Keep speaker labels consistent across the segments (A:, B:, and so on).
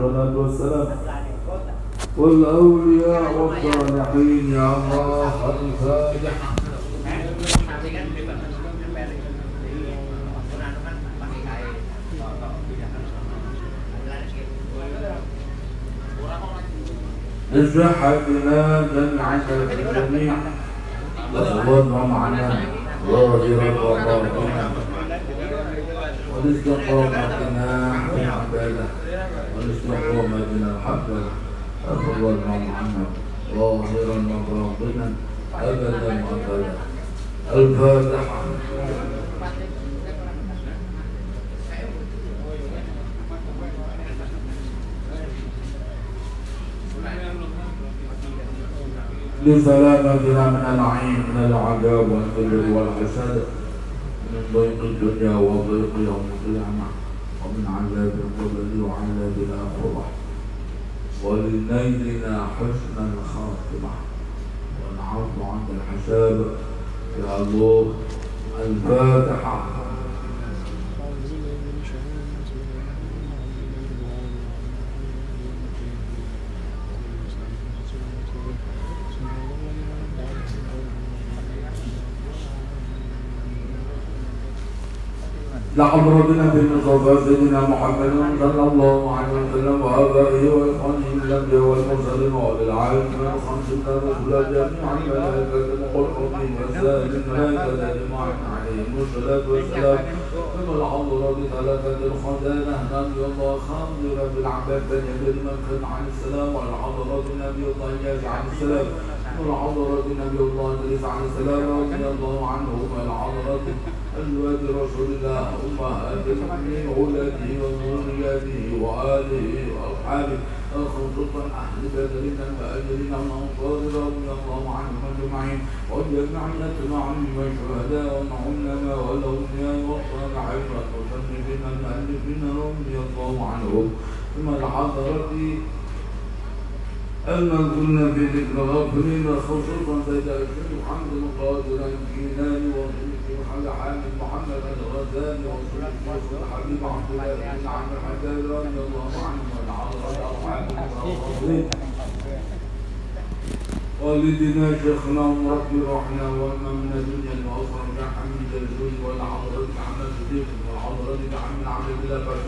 A: الصلاة والسلام. والأولياء والصالحين يا الله الفاتحة بصحتنا جمعا الجميع. وصبرنا معنا ظاهرا وباطنا والاستقامتنا في العبادة معنا ظاهرا وباطنا أبدا الفاتحة لسلامتنا من العين من العذاب والذل والحسد من ضيق الدنيا وضيق يوم القيامة ومن عذاب القبر وعذاب الآخرة ولنيلنا حسن الخاتمة والعرض عند الحساب. يا الله الفاتحة. لحضرتنا في المصطفى سيدنا محمد صلى الله عليه وسلم وآبائه وإخوانه من الأنبياء والمرسلين وبالعالمين الخمس من الرسل جميعا الملائكة المقربين وسائر الملائكة أجمعين عليهم الصلاة والسلام. ثم الحضرات ثلاثة الخزانة نبي الله خامس رب العباد بن يزيد من عن السلام والحضرات نبي الله عن السلام. والحضرات نبي الله إدريس عن السلام رضي الله عنه والحضرات أزواج رسول الله أمهات المؤمنين وولاده وذرياته وآله وأصحابه خصوصا أهل بدر المهاجرين والأنصار رضي الله عنهم أجمعين وجمعنا معهم والشهداء والعلماء والأولياء والصالحين والمصنفين المؤلفين رضي الله عنهم. ثم الحضرة المذكورين في ذكر غافلين خصوصا سيد الشيخ محمد القادر الكيلاني وصيف الحاج حامد محمد الغزالي وصيف الشيخ الحبيب عبد الله بن عمرو الحجاج رضي الله عنه والراحمين والدنا شيخنا وربي روحنا وما من الدنيا وأخرى كحمد الجود والعذراء كحمد الصديق والعذراء كحمد عبد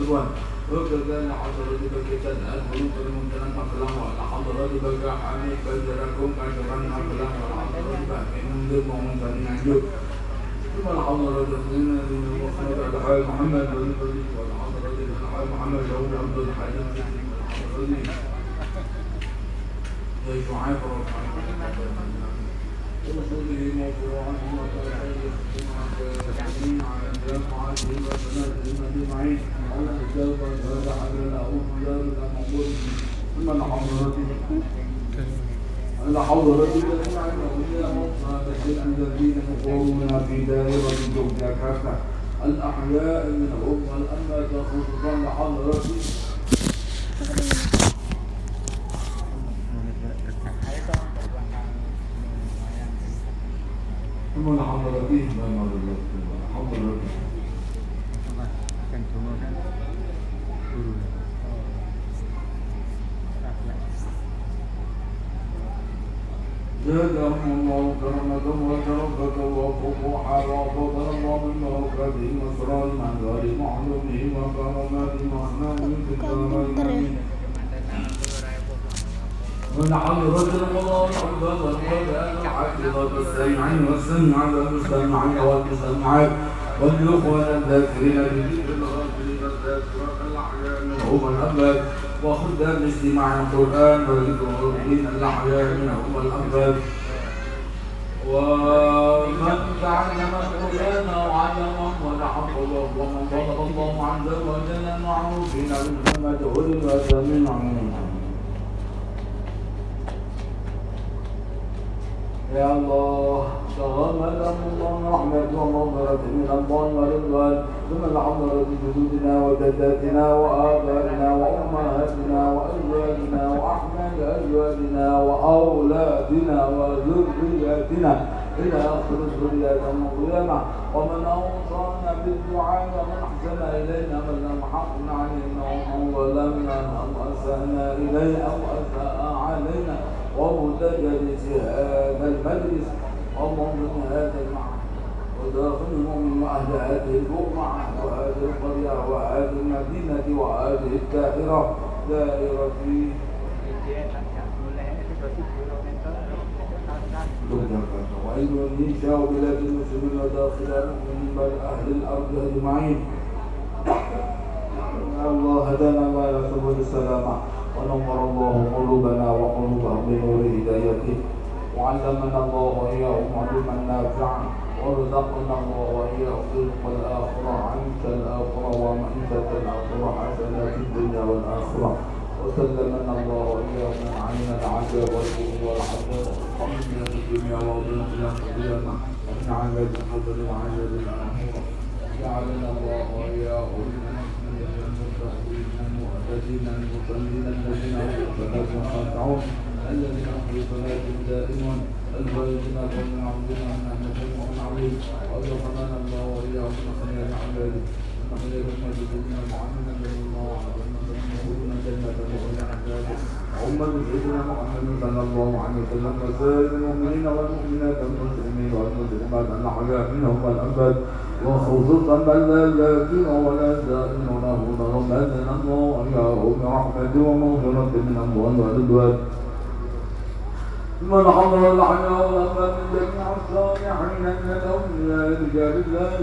A: الله فرسوان وكذلك حضرتك كتاب الملوك الممتنى أقلام وعلى حضرتك حميد بجركم أجرا أقلام وعلى حضرتك منذر وممتنى عجوب ثم الحضرة من المخلوق الحال محمد بن الفريق والحضرة الحال محمد شعوب عبد الحليم والحضرة يا شعيب ورسوله موضوعا وتاريخ على الجامعة وسنة المجمعين على الكتاب والهدى على الأعوذ ذلك مقول ثم الحضرة الحضرة جميعا وإلى مصالح الذين يقومون في دائرة الجهد كافة الأحياء منهم والأمة خصوصا الحضرة ثم الحضرة ما مر الحضرة زادهم الله كرمة وشرفة وفقوحا الله واسرار من غير معلومه في الدارين من حضرة الله الحمد والقرآن حفظة السمع والسمع والمستمعين والمستمعات والإخوان الذاكرين بذكر الغافلين الذاكرة الأحياء منهم الأموات وخدام استماع القرآن وذكر الغافلين الأحياء منهم الأموات ومن تعلم القرآن وعلمه وتحفظه ومن طلب الله عز وجل معه في محمد هدى وسميع يا الله تغمدهم الله رحمة ومغفرة من الله ورضوان ثم الحضرة جدودنا وجداتنا وآبائنا وأمهاتنا وأزواجنا وأحمد أزواجنا وأولادنا وذرياتنا إلى آخر الذريات يوم القيامة. ومن أوصانا بالدعاء ومن أحسن إلينا من لم حقن علينا ومن ظلمنا أو أسأنا إليه أو أساء ومتجلس هذا المجلس ومن هذا المعنى وداخلهم أهل هذه البقعة وهذه القرية وهذه المدينة وهذه الدائرة دائرة وعلم من شاء بلاد المسلمين المؤمنين بل أهل الأرض أجمعين الله هدانا إلى سبل السلامة ونور الله قلوبنا وقلوبهم بنور هدايته. وعلمنا الله وإياهم علما نافعا. ورزقنا الله وإياهم رزق الآخرة عند الآخرة ومعيشة الآخرة حسنة في الدنيا والآخرة. وسلمنا الله وإياهم من عين العذاب والسوء والعذاب ومن الدنيا ومن القيامة ومن عذاب القبر الآخرة جعلنا الله المتقين الذين المصلين الذين هم صلاتهم خاشعون الذين هم في صلاتهم دائمون الباردين قوم عبدنا ان نعمه عظيم وارزقنا الله واياهم خير عباده خير المجدين معمنا من الله ومن جنة العباد عمر سيدنا محمد صلى الله عليه وسلم وسائر المؤمنين والمؤمنات والمسلمين والمسلمات الاحياء منهم والابد وخصوصا من لا ذاكر ولا زائر له ربنا الله وإياهم برحمته ومغفرة من أموال ورضوان من حضر والأموات من جميع الصالحين من الأولياء رجال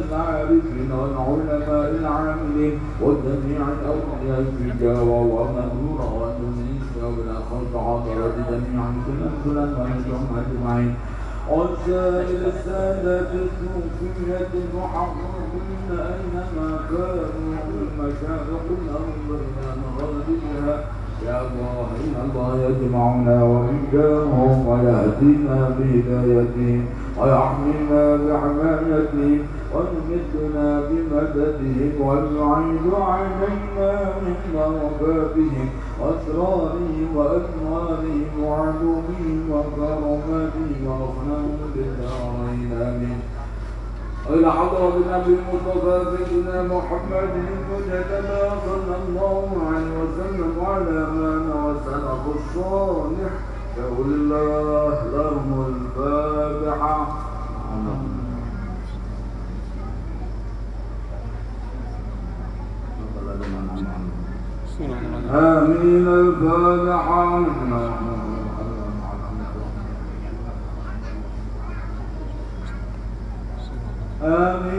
A: العارفين والعلماء العاملين. وجميع الأولياء التجارة ومنورا وتنسى والأخوة حضرت جميعا سنن سنن ونجم أجمعين. وسائر السادة الصوفية المحققين أينما كانوا المشارق الأرض إلى مغربها يا إن الله يجمعنا وإياهم ويهدينا بهدايتهم ويحمينا بحمايتهم ويمدنا بمددهم ويعيد علينا من بركاتهم وأسرارهم وأكمالهم وعلومهم وكرماتهم وأخلاهم بالدارين آمين إلى حضرة النبي المصطفى سيدنا محمد المجتبى صلى الله عليه وسلم وعلى من وسلف الصالح الله لهم الفاتحة آمين الفاتحة آمين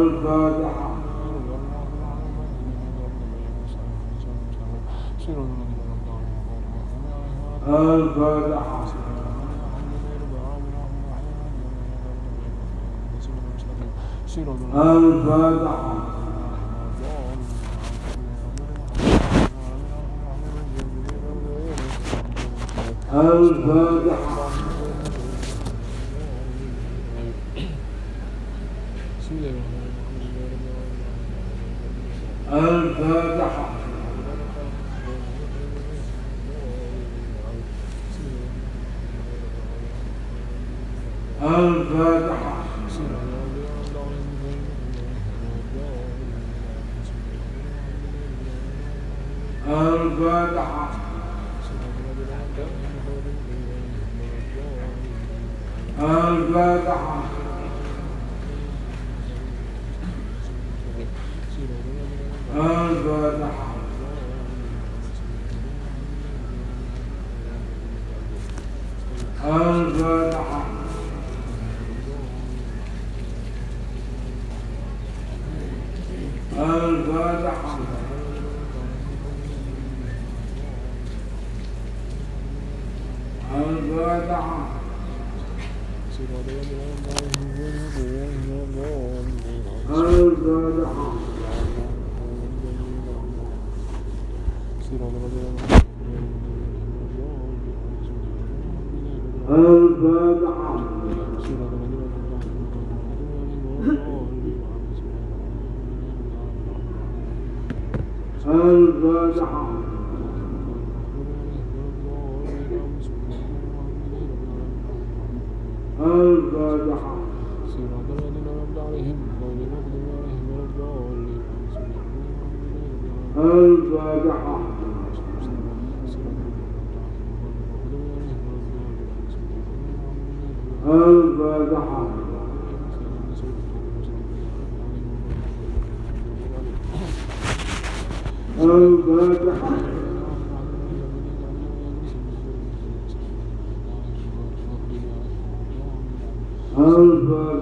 A: الفاتحة الفاتحة الفاتحة الفاتحة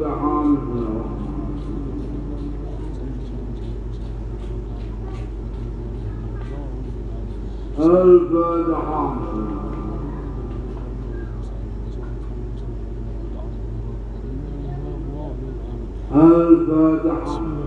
A: عنه الفاتحة.
B: الفاتحة.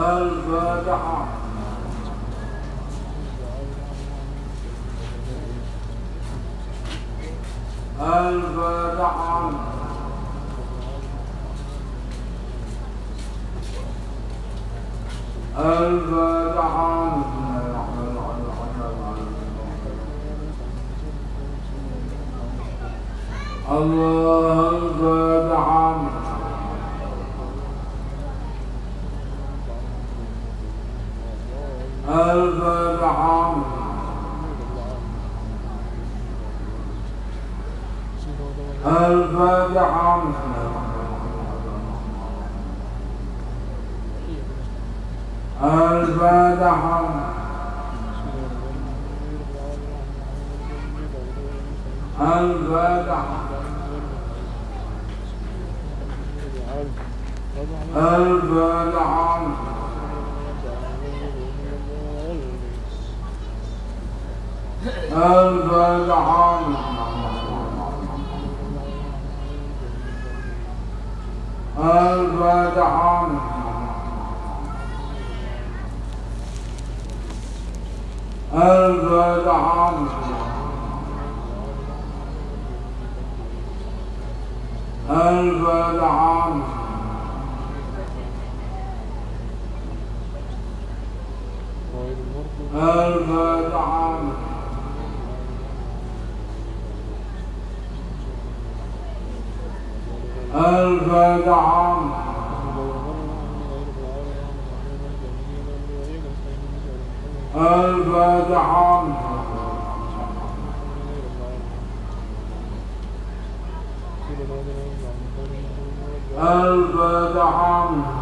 B: الفاتحة الفاتحة الفاتحة
C: الله
A: problem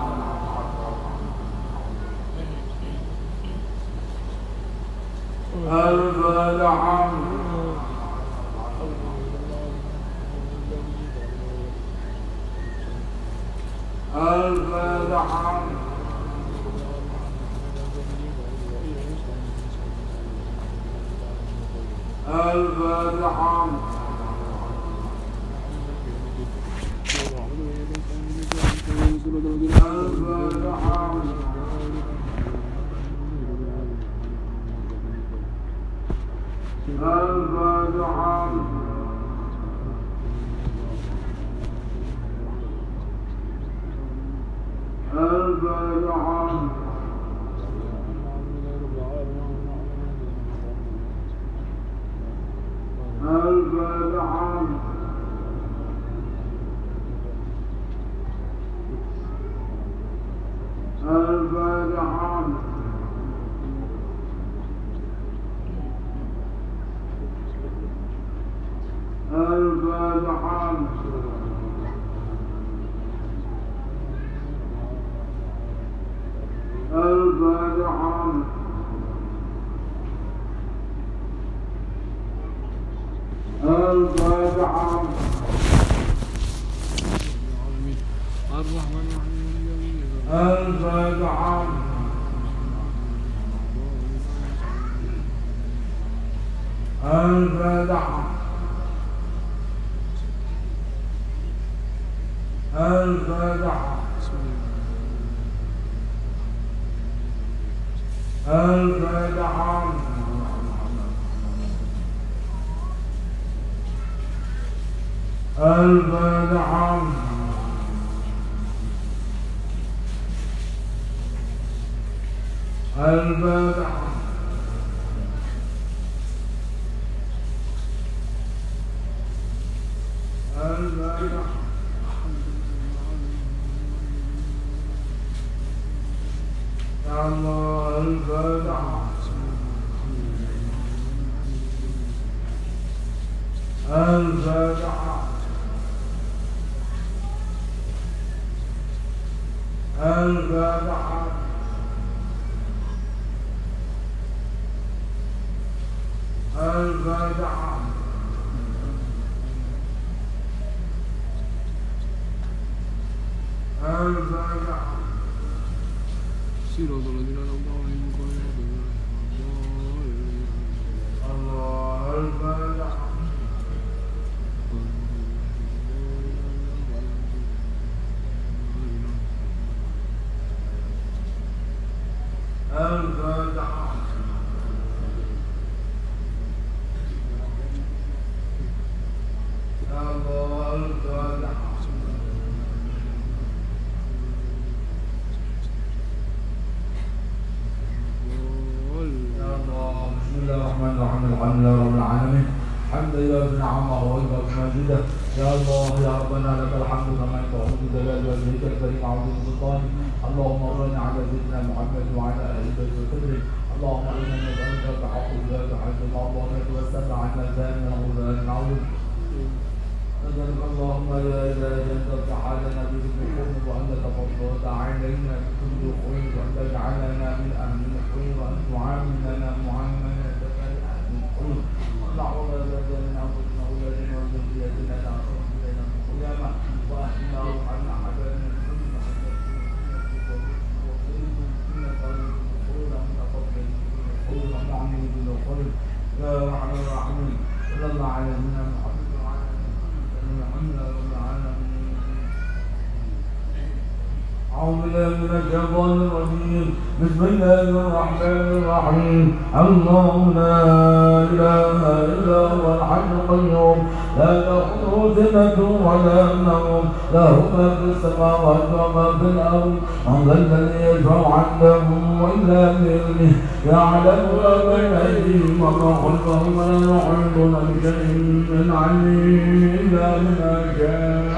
A: Allah. الفتح الفتح الفتح الفتح الفتح سيروا اللهم لا إله إلا أنت ارتحالنا بذكركم وأن تفضلت علينا بكل خير وأن تجعلنا من أهل الخير وأن تعاملنا معاملتك لأهل الخير اللهم لا تجعل من أنفسنا أولادنا وذريتنا تعصم إلينا من القيامة وأهلنا وارحمنا حبايبنا بكل محبة يا رحمن الرحيم صلى الله على سيدنا محمد وعلى آله الحمد لله أعوذ بالله من الشيطان الرجيم. بسم الله الرحمن الرحيم. الله لا إله إلا هو الحي القيوم. لا تأخذه سنة ولا نوم. له ما في السماوات وما في الأرض. من ذا الذي يشفع عنده إلا بإذنه. يعلم ما بين أيديهم وما خلفهم ولا يحيطون بشيء من علمه إلا بما شاء.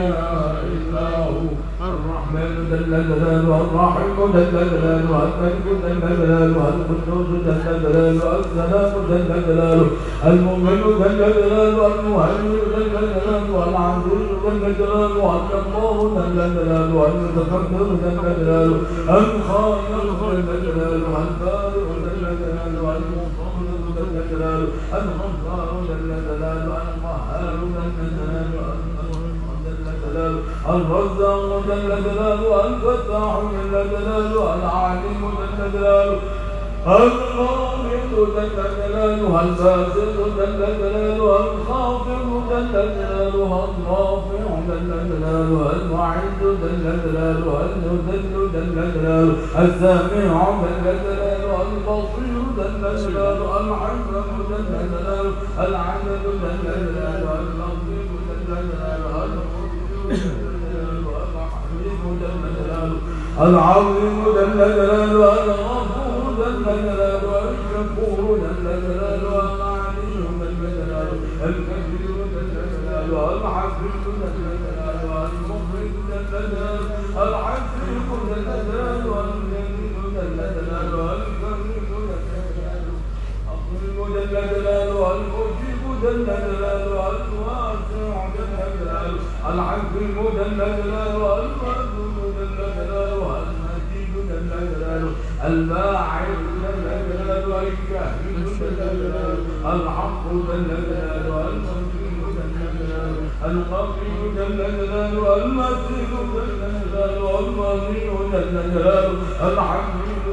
A: المؤمن جل جلاله المهيمن جل جلاله العزيز جل جلاله الجبار جل جلاله المتكبر جل جلاله الخالق جل جلاله الرزاق جل جلاله الفتاح جل جلاله العليم جل جلاله الخالق جل جلاله الباسط جل جلاله الخافض جل جلاله الرافع جل جلاله المعز جل جلاله المذل جل جلاله السامع جل جلاله البصير جل جلاله الحكم جل جلاله العدل جل جلاله العظيم جل جلاله الغفور جل جلاله الشكور جل جلاله العلي جل جلاله الكبير جل جلاله الحفيظ جل جلاله المخرج جل جلاله الحفيظ جل جلاله الجليل جل جلاله الكريم جل جلاله الظلم جل جلاله المجيب جل جلاله الواسع جل جلاله الحكيم جل جلاله المعدود الباعث جل جلاله الشاهد جل جلاله الحق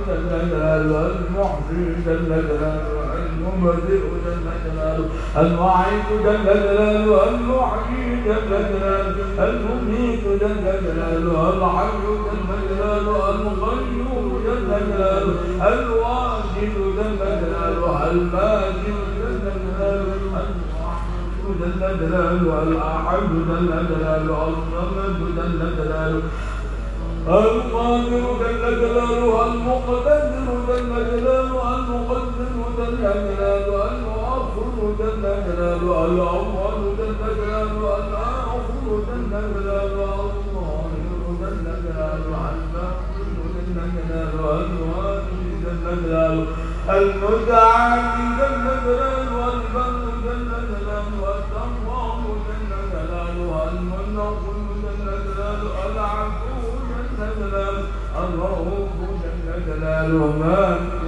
A: جل جلاله المحسن جل جلاله المبدئ جل جلاله الوعيد جل جلاله المحيي جل جلاله المميت جل جلاله الحي جل جلاله القيوم جل جلاله الواجد جل جلاله الماجد جل جلاله جل جلاله الأحد جل جلاله الصمد جل جلاله القادر جل جلاله المقتدر جل جلاله المقدم المؤخر جل جلاله الأول جل جلاله الآخر جل جلاله الظاهر الوالي جل جلاله المتعالي جل جلاله والبر جل جلاله المنقم جل جلاله العفو جل جلاله الرؤوف جل جلاله مالك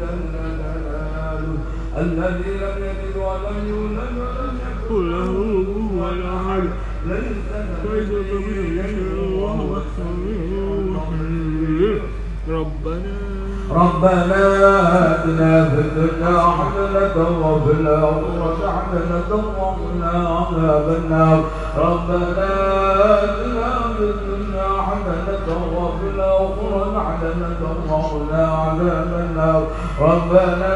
A: جلاله الذي لم يلد ولم يولد ولم يكن له كفوا أحد. ليس كمثله وهو السميع البصير.
D: ربنا
A: ربنا آتنا في الدنيا حسنة وفي الآخرة حسنة وقنا عذاب النار. ربنا آتنا في الدنيا حسنة وفي الآخرة حسنة وقنا عذاب النار ربنا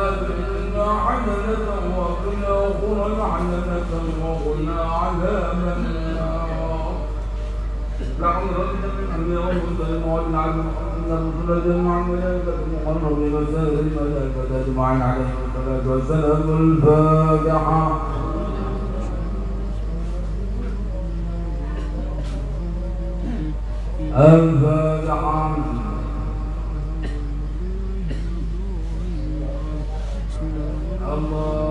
A: الآخرة حسنة وقنا عذاب الله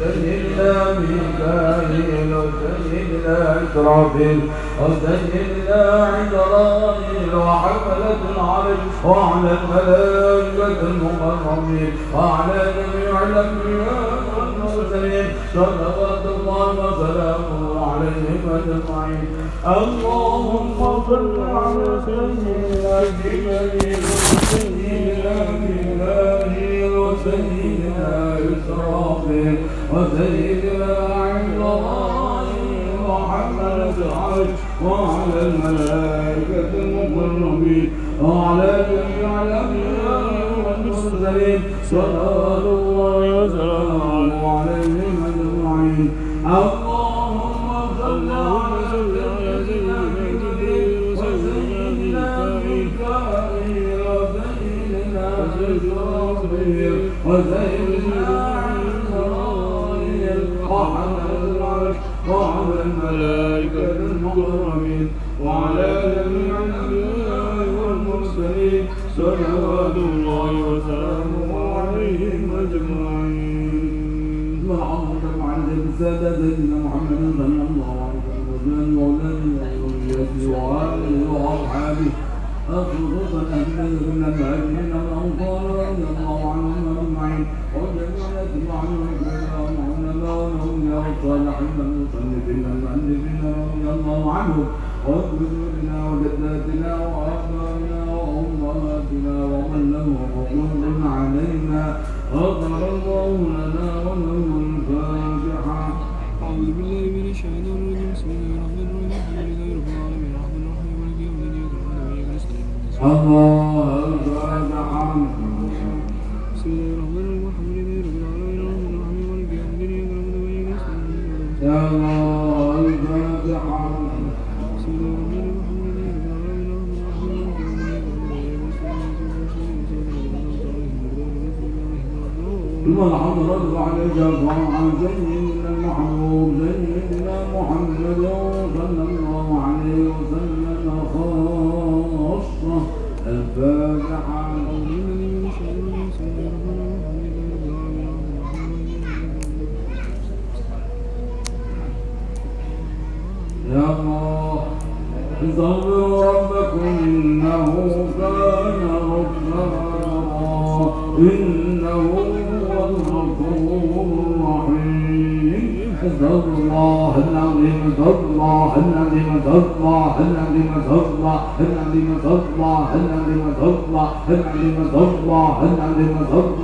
A: جبريل وسيدنا ميكائيل وسيدنا إسرافيل وسيدنا عزرائيل وحملة العرش وعلى الملائكة المقربين وعلى جميع الأنبياء والمرسلين صلوات الله وسلامه عليهم أجمعين اللهم صل على سيدنا جبريل وسيدنا ميكائيل وسيدنا إسرافيل وسيدنا عزرائيل وحملة العرش وعلى الملائكة المقربين وعلى جميع الأنبياء والمرسلين صلوات الله وسلامه عليهم أجمعين. اللهم صل على سيدنا جبريل وسيدنا ميكائيل وسيدنا إسرافيل وسيدنا وعلى الملائكة المقربين وعلى جميع الأنبياء والمرسلين صلوات الله وسلامه عليهم أجمعين. اللهم عن السادة سيدنا محمد صلى الله هل علينا ضربة هل علينا ضربة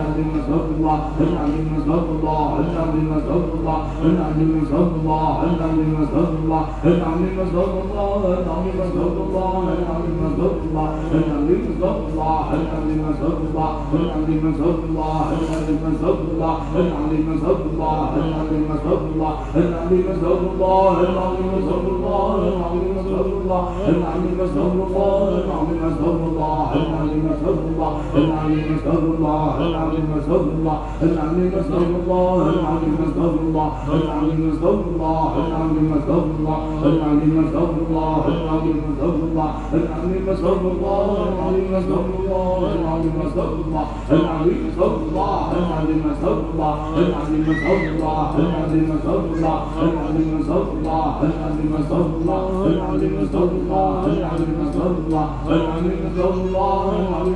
A: الله العظيم استغفر الله الله العظيم استغفر الله الله العظيم استغفر الله الله العظيم استغفر الله الله العظيم استغفر الله الله العظيم استغفر الله الله العظيم استغفر الله الله العظيم استغفر الله الله العظيم استغفر الله الله العظيم استغفر الله الله العظيم استغفر الله الله العظيم استغفر الله الله العظيم استغفر الله الله العظيم استغفر الله الله العظيم استغفر الله الله العظيم استغفر الله الله العظيم استغفر الله الله العظيم استغفر الله الله العظيم استغفر الله العظيم استغفر الله العظيم استغفر الله العظيم استغفر الله العظيم استغفر الله العظيم استغفر الله العظيم استغفر الله العظيم استغفر الله العظيم استغفر الله العظيم استغفر الله العظيم استغفر الله العظيم استغفر الله العظيم استغفر الله العظيم استغفر الله العظيم استغفر الله العظيم استغفر الله العظيم استغفر الله العظيم استغفر الله العظيم الله الله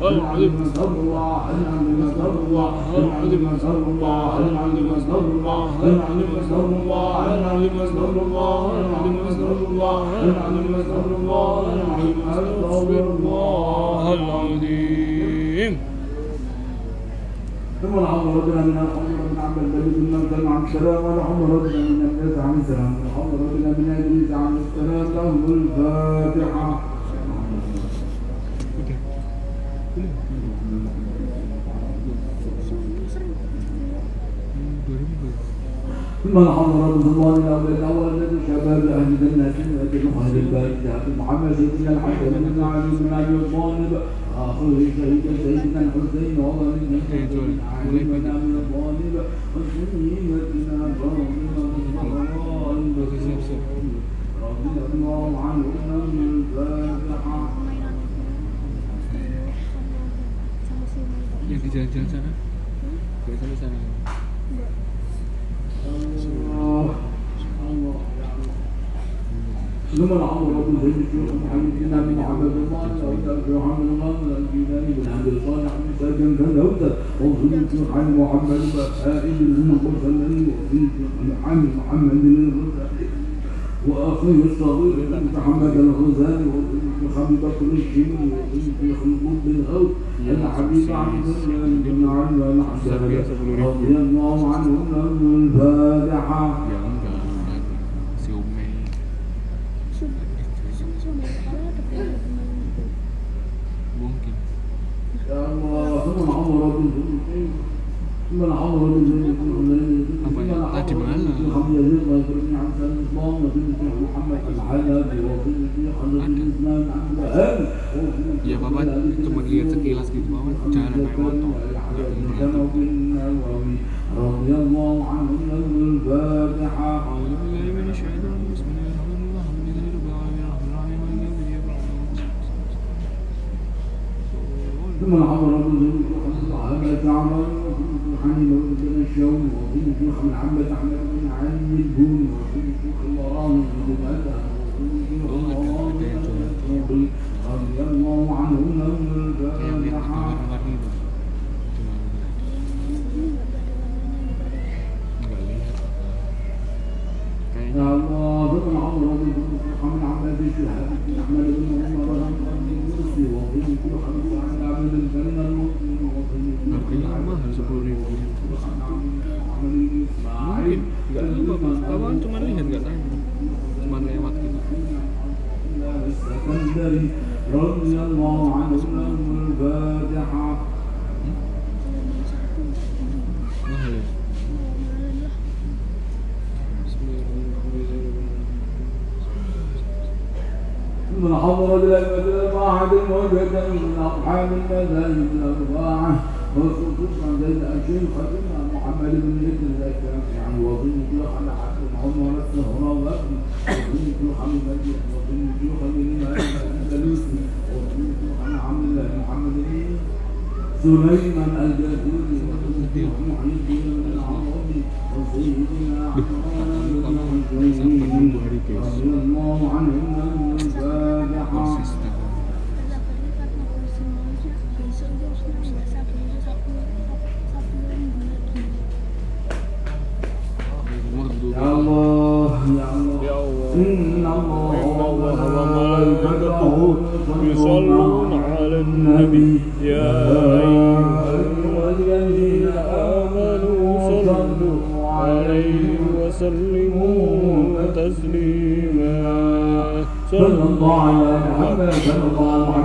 A: استغفر الله العظيم استغفر الله العظيم استغفر الله العظيم استغفر الله العظيم استغفر الله العظيم استغفر الله العظيم استغفر الله العظيم استغفر الله العظيم استغفر الله العظيم ثم الحمد ربنا من الحمد عن الذي كنا نتكلم عن السلام والحمد ربنا من الناس عن السلام والحمد ربنا من ابليس عن السلام له الفاتحه ثم حضر الرضوان الأول الأول من شباب أهل جنات وابن أهل البيت ابي محمد بن الحسن بن علي بن ابي طالب اخر شهيد سيدنا الحسين وهو بن علي بن ابي طالب وسيدنا رضي الله عنهما من الفاتحه
D: يا كتاب جلسنا sana.
A: لما العمر بن زيد بن محمد بن عبد الله. بن محمد بن الجيلاني بن عبد الصالح بن سجن بن هودا وزيد بن محمد بن عائد بن المرسلين وزيد بن محمد بن المرسلين وأخيه الصغير ابن محمد الغزالي وابن خندق الجيني وابن خلقون بن هود أن حبيب عبد الله بن علي الحسن رضي الله عنهم
D: الفاتحة. ممكن
A: اللهم عمر
D: بن ya? Bapak cuma lihat sekilas gitu Bapak jalan naik motor.
A: رضي الله عنه الفاتحة
D: أعوذ بالله من الشيطان. بسم الله الرحمن الرحيم. الحمد لله رب العالمين مالك يوم الدين إياك نعبد
A: ثم العمر الصحابة تعمل عن بن الشوم وابن شيخ محمد أحمد بن علي البوني وابن شيخ الوراني بن بلده وابن شيخ الوراني رضي الله عنهما من الفاتحه الله بن عمرو بن محمد عبد الشهاب بن احمد بن عمر بن عبد المرسي وابن شيخ محمد عبد الجنه
D: المؤمن وابن شيخ محمد lihat nggak lupa pak. Cuma lihat nggak tanya cuma lewat gitu.
A: ثم ويكون تسمع الشيخ أجين محمد بن ابن ذاكر يعني وظن كل حمل حتى هم ونفسه هنا وابن وظن كل حمل مجد وظن كل حمل الأندلسي وظن كل حمل عبد الله محمد بن سليمان الجاهلي محي الدين بن العربي وسيدنا عمران بن الحسين رضي الله
B: عنهما من الفاتحة يصلون على النبي يا أيها الذين آمنوا صلوا عليه وسلموا تسليما
A: صلى الله على محمد صلى الله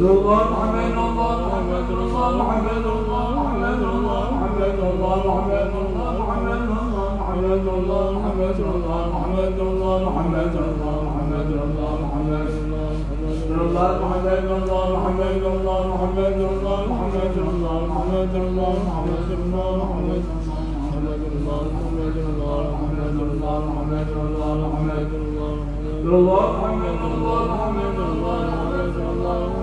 A: الله محمد الله محمد الله محمد الله محمد الله محمد الله محمد الله محمد الله محمد الله محمد الله محمد الله محمد الله محمد الله محمد الله محمد الله محمد الله محمد الله محمد الله محمد الله محمد الله الله محمد الله محمد الله محمد الله محمد الله محمد الله محمد الله محمد الله محمد الله محمد صلى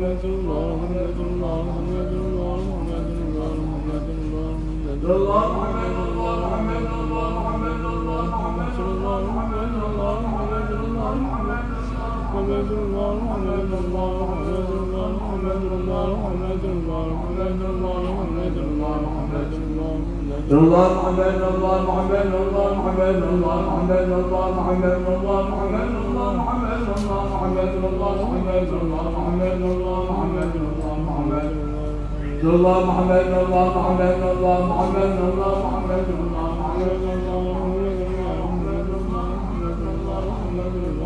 A: الله محمد الله محمد الله محمد الله محمد الله محمد الله على محمد الله محمد الله محمد الله محمد الله محمد الله محمد الله محمد الله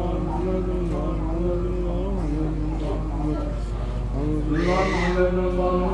A: محمد الله محمد الله على محمد الله على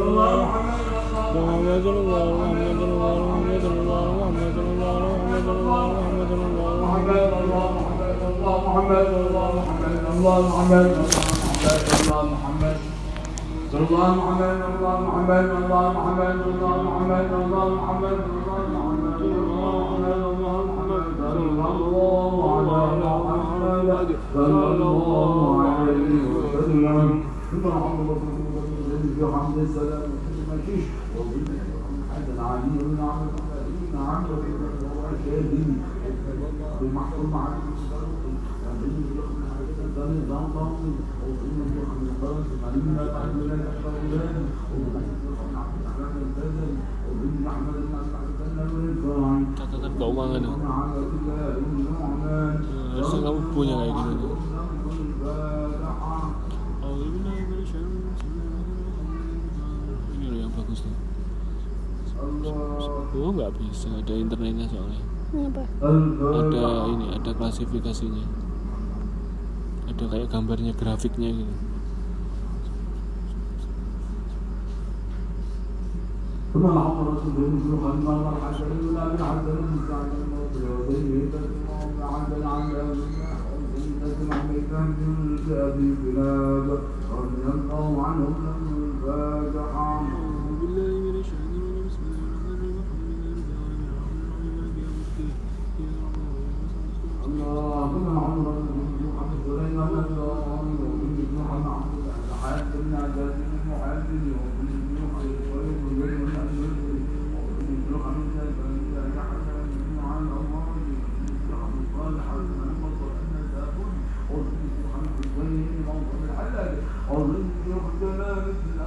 A: محمد الله محمد الله محمد الله محمد الله محمد الله محمد الله محمد الله محمد الله محمد الله محمد الله محمد الله محمد الله محمد الله محمد الله محمد الله محمد الله محمد الله
E: عليه وسلم اللهم صل يوم السلام السلام ما فيش حد أنا عامل وأنا عامل أنا عامل
A: هو شايل ومحكوم على Tak, نظام ضمني وقلنا نروح نخلص المعلمين بقى بعد ما نلاقي nggak bisa, ada internetnya soalnya.
B: Apa?
A: Ada ini, ada klasifikasinya. Ada kayak gambarnya, grafiknya gitu.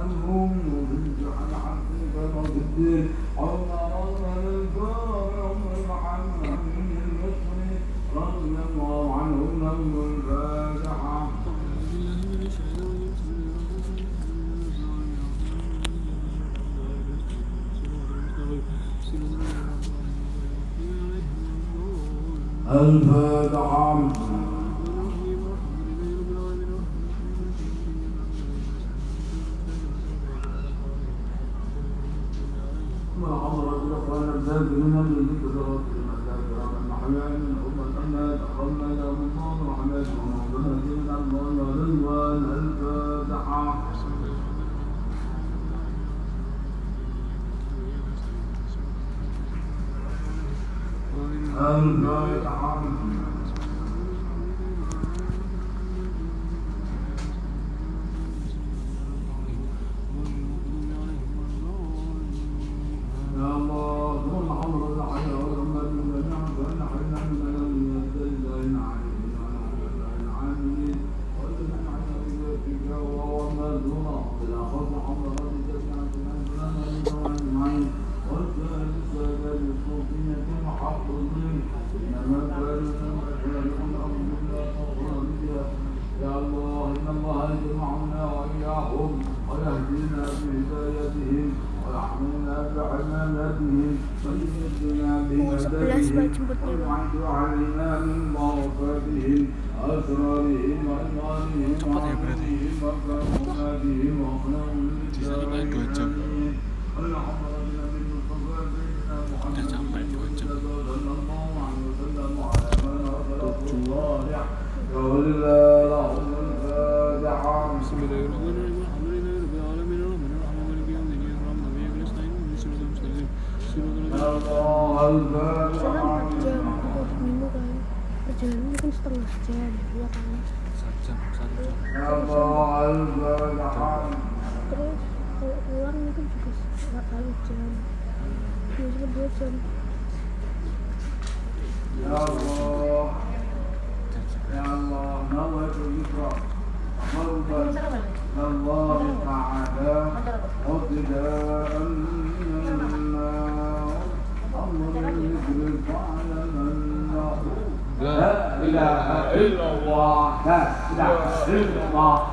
E: عنهم وضد عن بلد الدين. عم رضا للكون أم محمد من رضي الله عنهم لهم
A: الفاتحة الفاتحة
B: Terus keluar mungkin juga nggak tahu jam. Mungkin dia jam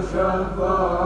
D: شفاعتك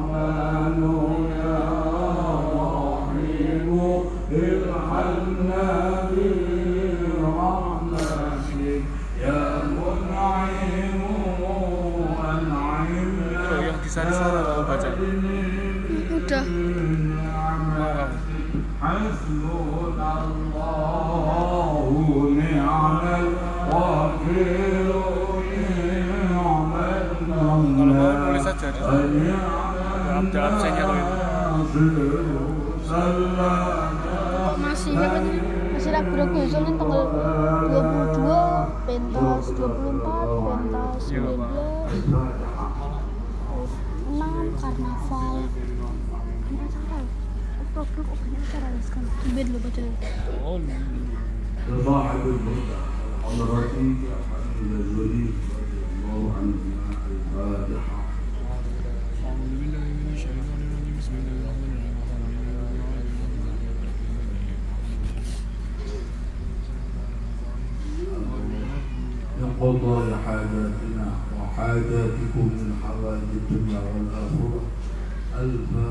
F: Amen. masih apa? Tuh? Masih lagu tanggal 22 pentas 24 pentas 19 6 karnaval. Banyak acara Oktober baca
D: عاداتكم من
A: حوادث الدنيا والآخرة الفاتحة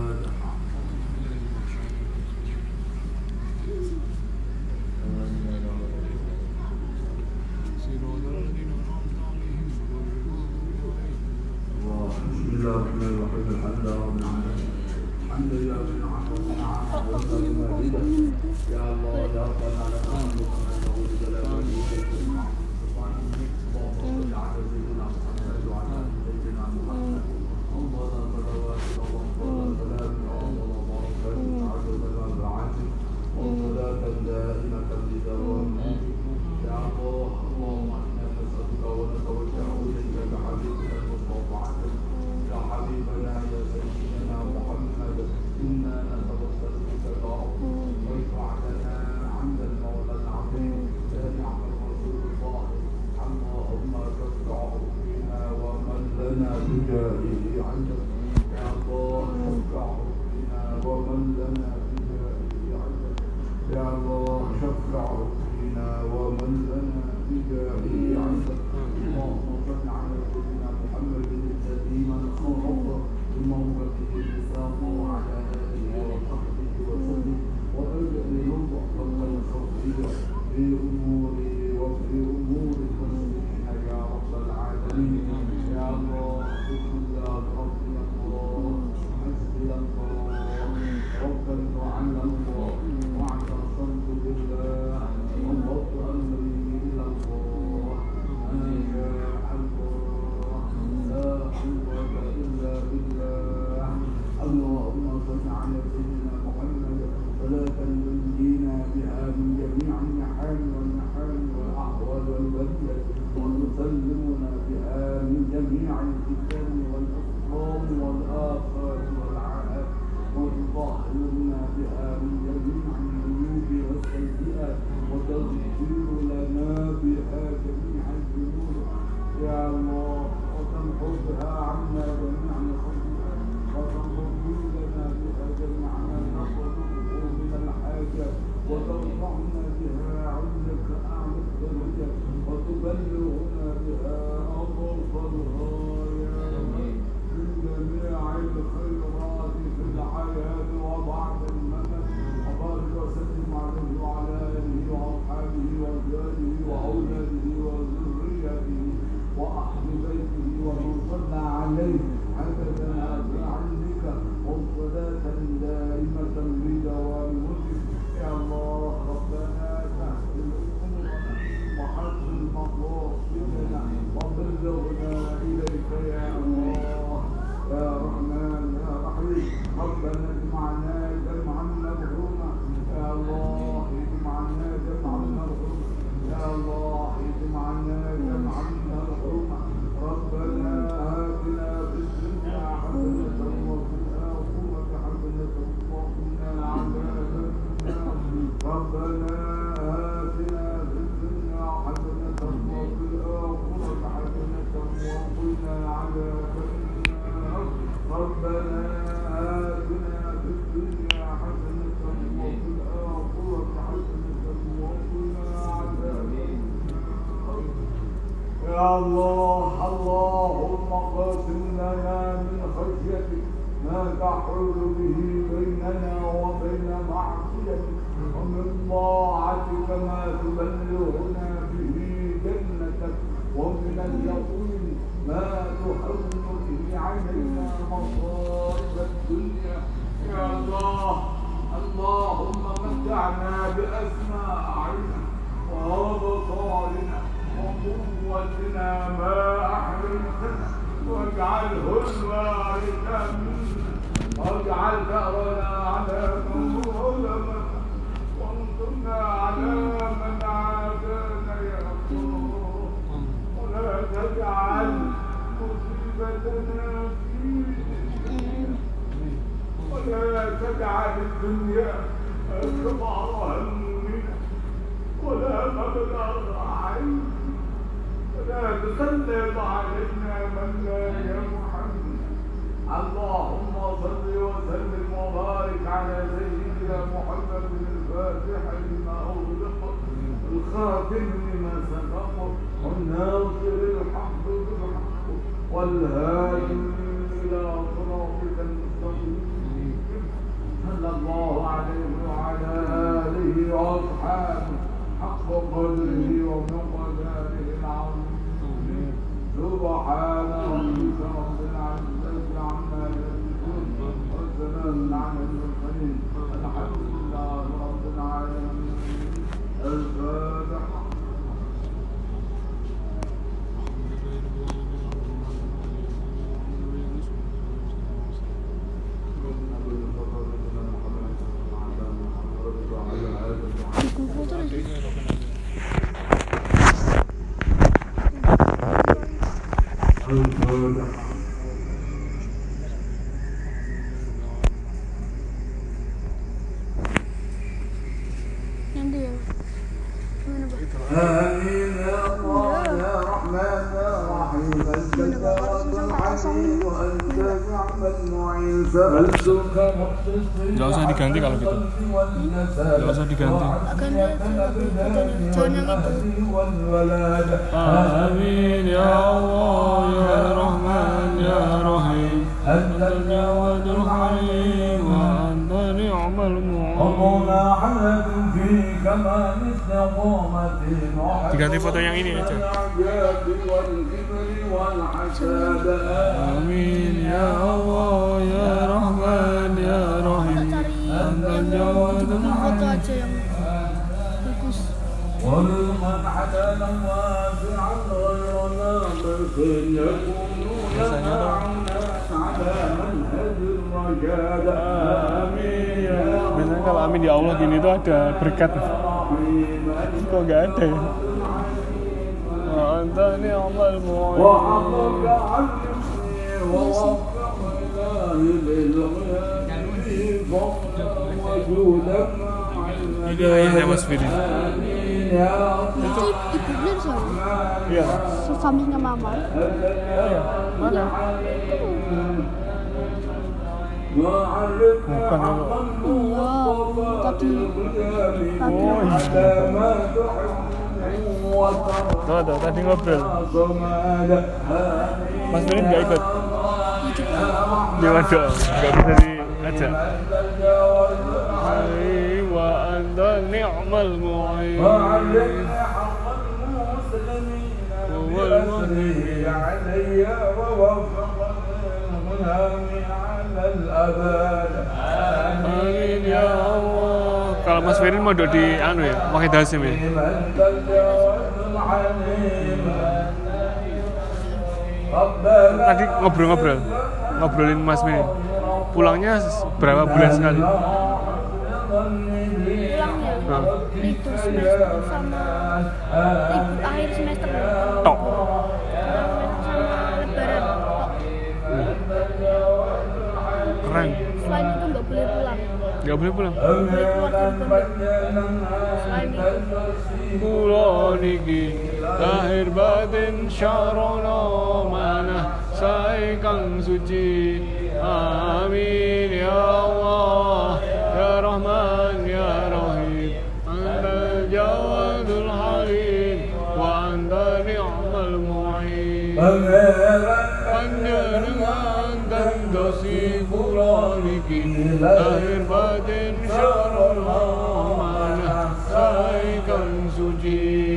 A: تجعل الدنيا أكبر همنا ولا مبلغ علم ولا تسلط علينا من لا يرحمنا. اللهم صل وسلم وبارك على سيدنا محمد الفاتح لما أغلق الخاتم لما سبق والناصر الحق بالحق والهادي صراطك المستقيم صلى الله عليه وعلى آله وأصحابه حق قدره ومقداره العظيم. سبحان ربك رب العزة عما يصفون وسلام على المرسلين. الحمد لله رب العالمين. الفاتحة. الفاتحة
B: Diganti foto yang ini aja.
A: العجاب والكبر والحسد
B: آمين يا الله يا رحمن يا رحيم أنت الجواد
F: Bikin foto
B: الحليم
F: aja yang bagus.
A: ورزقا حلالا واسعا غير ناقص يكونون معنا على منهج الرشاد آمين يا
B: Biasanya kalau amin ya Allah gini tuh ada berkat.
A: رحيم
B: Kok nggak ada ya? نعم المعين
A: عن نفسي ووفق إلهي للغياب فضلا وجودا مع.
B: Iya. Oh mana?
A: Bukan
F: Iya. Tadi. Tadi.
B: Oh iya. Tuh, tuh, tadi ngobrol. Mas Firly nggak ikut? Gimana dong? Nggak bisa diajak. Hai wa anta ni'mal mu'in.
A: وعلمنا حق المسلمين بأسره علي ووفقني الغلام على الأبد
B: Amin ya Allah. Kalau Mas Firly mau duduk di anu ya, pakai dasim ya. Tadi ngobrol-ngobrol, ngobrolin Mas Firly. Pulangnya berapa bulan sekali?
F: Pulangnya.
B: Nah,
F: Libur semester sama libur akhir semester.
B: Gak boleh pulang. Niki lahir batin syarana mana saya kang suci. Amin ya Allah ya Rahman ya Rahim. Anta jawadul halim wa anta ni'mal mu'in. Hanya dengan tandasi Quraniki Sai you.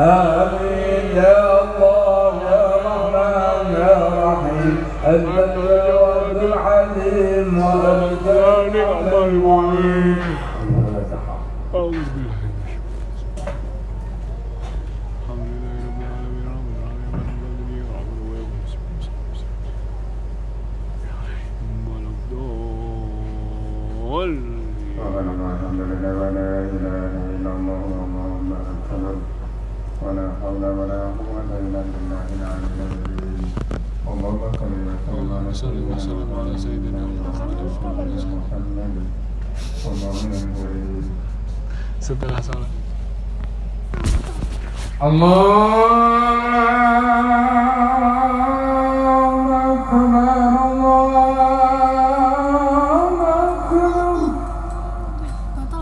B: آمين يا الله يا رحمن يا رحيم.
G: setelah sholat
A: Allah.